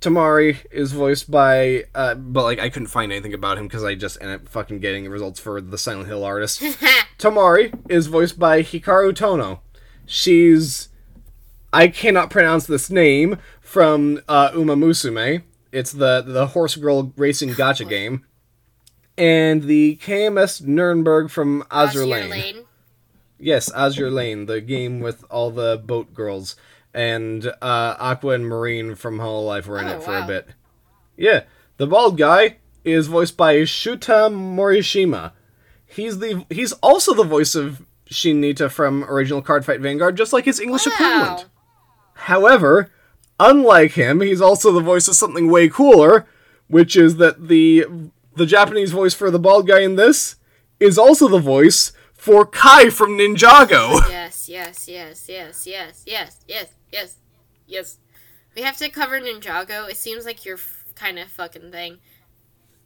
Tamari is voiced by, uh, but like I couldn't find anything about him because I just ended up fucking getting results for the Silent Hill artist. Tamari is voiced by Hikaru Tono. She's, I cannot pronounce this name from uh, Uma Musume. It's the the horse girl racing gacha game, and the KMS Nuremberg from Azure Azure Lane. Lane. Yes, Azure Lane, the game with all the boat girls, and uh, Aqua and Marine from Hololive were in Oh, it for wow. a bit. Yeah, the bald guy is voiced by Shuta Morishima. He's the he's also the voice of Shin Nitta from original Cardfight Vanguard, just like his English Wow. equivalent. However, unlike him, he's also the voice of something way cooler, which is that the the Japanese voice for the bald guy in this is also the voice for Kai from Ninjago. Yes, yes, yes, yes, yes, yes, yes, yes, yes. We have to cover Ninjago. It seems like your f- kind of fucking thing.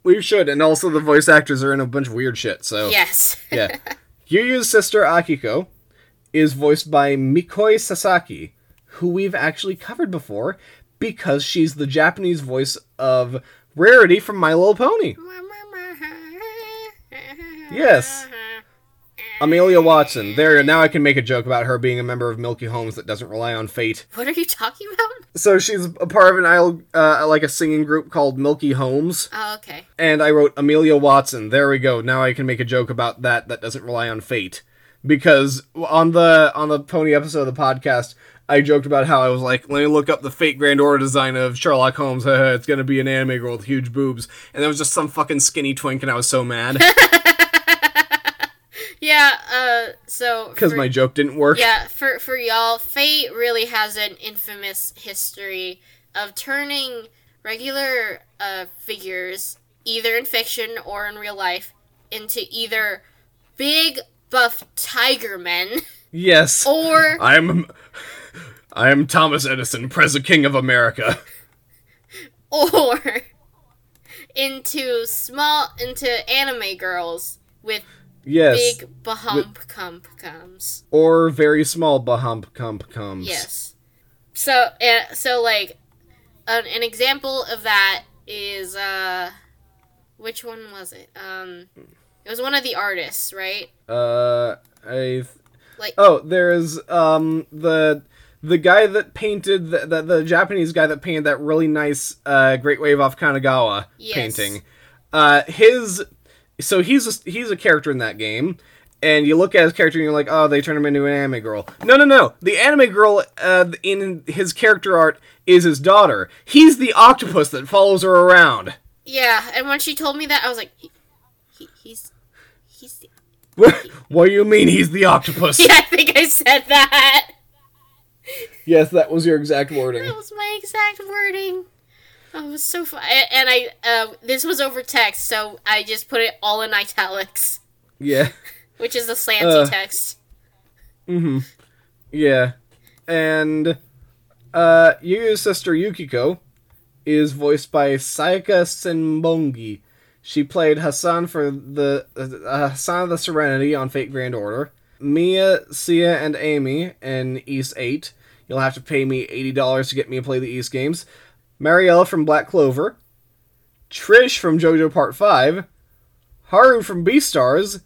we should, and also the voice actors are in a bunch of weird shit. So Yes. yeah, Yuyu's sister Akiko is voiced by Mikoi Sasaki, who we've actually covered before because she's the Japanese voice of Rarity from My Little Pony. Yes. Amelia Watson. There, you go. now I can make a joke about her being a member of Milky Holmes that doesn't rely on fate. What are you talking about? So she's a part of an uh, like a singing group called Milky Holmes, Oh, okay. and I wrote Amelia Watson. There we go. Now I can make a joke about that that doesn't rely on fate, because on the on the Pony episode of the podcast, I joked about how I was like, let me look up the fate Grand Order design of Sherlock Holmes. it's gonna be an anime girl with huge boobs, and there was just some fucking skinny twink, and I was so mad Yeah. Uh. So. because my joke didn't work. Yeah. For for y'all, Fate really has an infamous history of turning regular uh figures, either in fiction or in real life, into either big buff tiger men Yes. or I'm I am Thomas Edison, President King of America. or into small into anime girls with Yes. big bahump cump comes. Or very small bahump cump comes. Yes. So uh, so like an, an example of that is uh which one was it? Um it was one of the artists, right? Uh I Like Oh, there's um the the guy that painted the, the, the Japanese guy that painted that really nice uh, Great Wave off Kanagawa Yes. painting. Uh, his so he's a, he's a character in that game, and you look at his character and you're like, oh, they turned him into an anime girl. No, no, no. The anime girl uh, in his character art is his daughter. He's the octopus that follows her around. Yeah, and when she told me that, I was like, he, he, he's, he's. The... What, what do you mean he's the octopus? Yeah, I think I said that. Yes, that was your exact wording. That was my exact wording. Oh, it was so fun. And I, uh, this was over text, so I just put it all in italics, Yeah. which is the slanty text. Uh. text. Yeah. And uh Yu's sister Yukiko is voiced by Sayaka Senbongi. She played Hassan for the uh, Hassan of the Serenity on Fate Grand Order. Mia, Sia, and Amy in Ys 8. You'll have to pay me $80 to get me to play the Ys games. Mariella from Black Clover. Trish from JoJo Part 5. Haru from Beastars.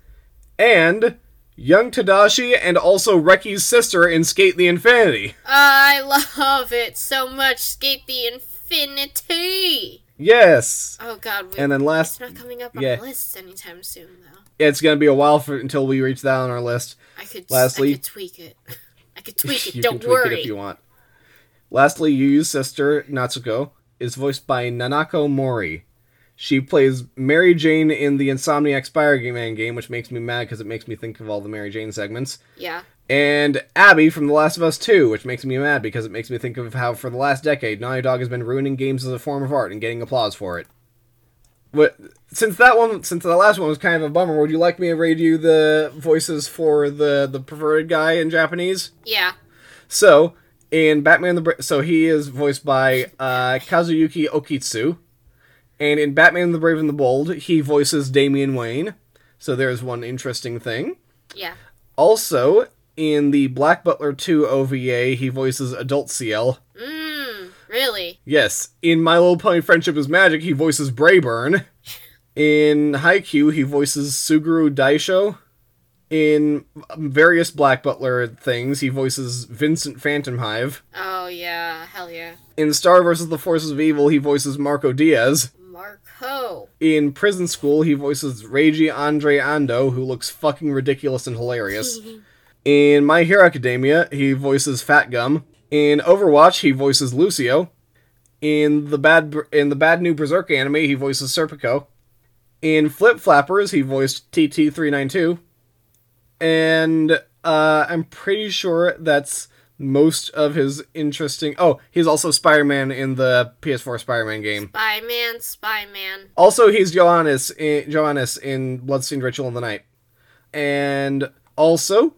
And Young Tadashi and also Reki's sister in Skate the Infinity. I love it so much. Skate the infinity. Yes. Oh God, we, And then last, it's not coming up on yeah. the list anytime soon, though. it's gonna be a while for until we reach that on our list. I could, Lastly- I could tweak it. I could tweak it. you Don't can tweak worry. it if you want. Lastly, Yu's sister Natsuko is voiced by Nanako Mori. She plays Mary Jane in the Insomniac Spider-Man game, which makes me mad because it makes me think of all the Mary Jane segments. Yeah. and Abby from The Last of Us 2, which makes me mad because it makes me think of how for the last decade Naughty Dog has been ruining games as a form of art and getting applause for it. But since that one since the last one was kind of a bummer, would you like me to read you the voices for the the perverted guy in Japanese? Yeah. So, in Batman the Bra- so he is voiced by uh, Kazuyuki Okitsu, and in Batman the Brave and the Bold, he voices Damian Wayne. So there's one interesting thing. Yeah. Also, in the Black Butler 2 OVA, he voices Adult Ciel. Mmm. Really? Yes, in My Little Pony Friendship is Magic, he voices Braeburn. In Haikyuu, he voices Suguru Daisho. In various Black Butler things, he voices Vincent Phantomhive. Oh yeah. Hell yeah. In Star vs. the Forces of Evil, he voices Marco Diaz. Marco. In Prison School, he voices Reiji Andre Ando, who looks fucking ridiculous and hilarious. In My Hero Academia, he voices Fat Gum. In Overwatch, he voices Lucio. In the bad in the bad new Berserk anime, he voices Serpico. In Flip Flappers, he voiced TT392. And uh, I'm pretty sure that's most of his interesting. Oh, he's also Spider-Man in the PS4 Spider-Man game. Spy man. Spy man. Also, he's Johannes in, Johannes in Bloodstained Ritual in the Night. And also,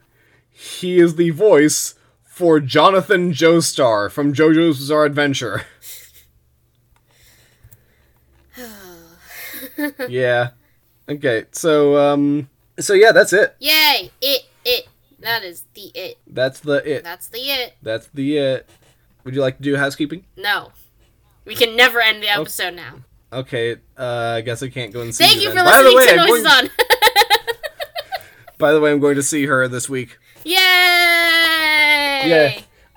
he is the voice for Jonathan Joestar from JoJo's Bizarre Adventure. yeah. Okay, so, um, so yeah, that's it. Yay! It. It. That is the it. That's the it. That's the it. That's the it. Would you like to do housekeeping? No. We can never end the episode now. Okay, uh, I guess I can't go and see Thank you you for By listening way, to Noises going- On. By the way, I'm going to see her this week. Yay! Yeah.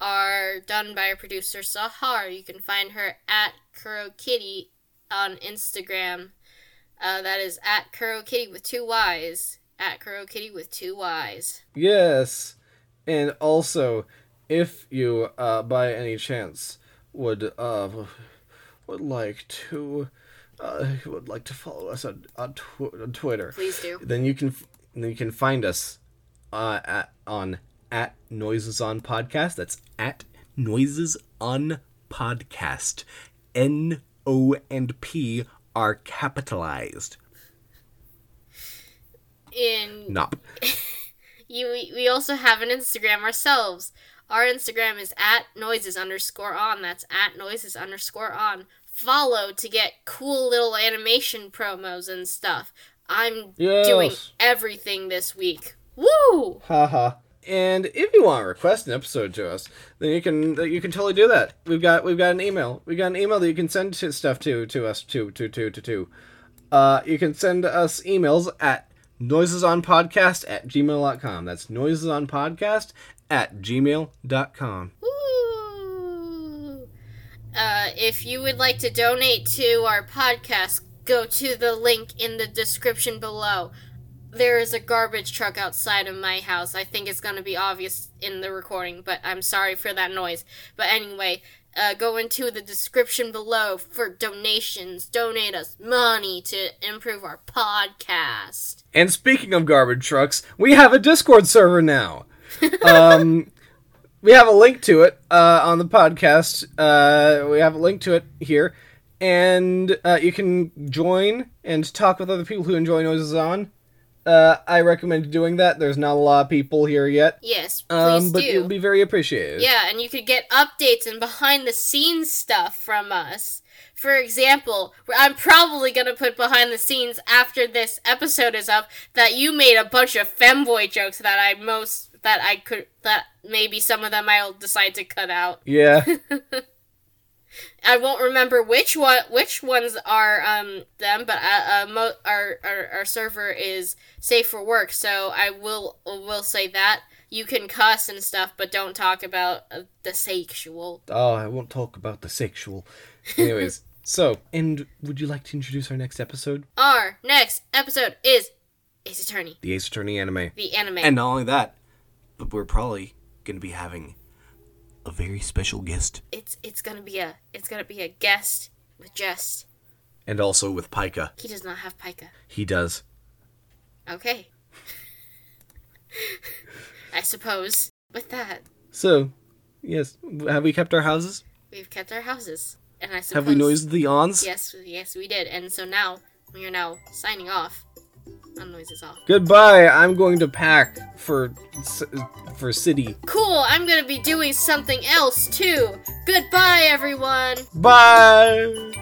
are done by our producer Sahar. You can find her at Kuro Kitty on Instagram. Uh, that is at Kuro Kitty with two Y's. At Kuro Kitty with two Y's. Yes. And also, if you, uh, by any chance, would, uh, would like to, uh, would like to follow us on, on, tw- on Twitter, Please do. then you can, f- then you can find us, uh, at, on, at Noises on Podcast. That's at Noises on Podcast. N, O, and P are capitalized. In Nop. you, we also have an Instagram ourselves. Our Instagram is at noises underscore on. That's at noises underscore on. Follow to get cool little animation promos and stuff. I'm doing everything this week. Woo! Haha. And if you want to request an episode to us, then you can you can totally do that. We've got we've got an email. We've got an email that you can send to stuff to to us to to to to to. Uh, you can send us emails at noisesonpodcast at gmail.com. That's noisesonpodcast at gmail.com. Uh, if you would like to donate to our podcast, go to the link in the description below. There is a garbage truck outside of my house. I think it's going to be obvious in the recording, but I'm sorry for that noise. But anyway, uh, go into the description below for donations. Donate us money to improve our podcast. And speaking of garbage trucks, we have a Discord server now. um, we have a link to it uh, on the podcast. Uh, we have a link to it here, and uh, you can join and talk with other people who enjoy Noises On. Uh, I recommend doing that. There's not a lot of people here yet, Yes, please um, but do. would be very appreciated. Yeah, and you could get updates and behind the scenes stuff from us. For example, I'm probably gonna put behind the scenes after this episode is up that you made a bunch of femboy jokes that I most that I could that maybe some of them I'll decide to cut out. Yeah. I won't remember which one which ones are um them, but uh, uh mo- our, our our server is safe for work, so I will will say that you can cuss and stuff, but don't talk about uh, the sexual. oh, I won't talk about the sexual. Anyways, so, and would you like to introduce our next episode? Our next episode is Ace Attorney, The Ace Attorney anime. the anime. And not only that, but we're probably going to be having a very special guest. it's it's gonna be a it's gonna be a guest with Jess. And also with Pika. He does not have pica. He does. Okay. I suppose with that So, yes, have we kept our houses? we've kept our houses, and I suppose Have we noised the ons? Yes, yes, we did. And so now we are now signing off off. Goodbye. I'm going to pack for for city. Cool. I'm going to be doing something else too. Goodbye, everyone. Bye.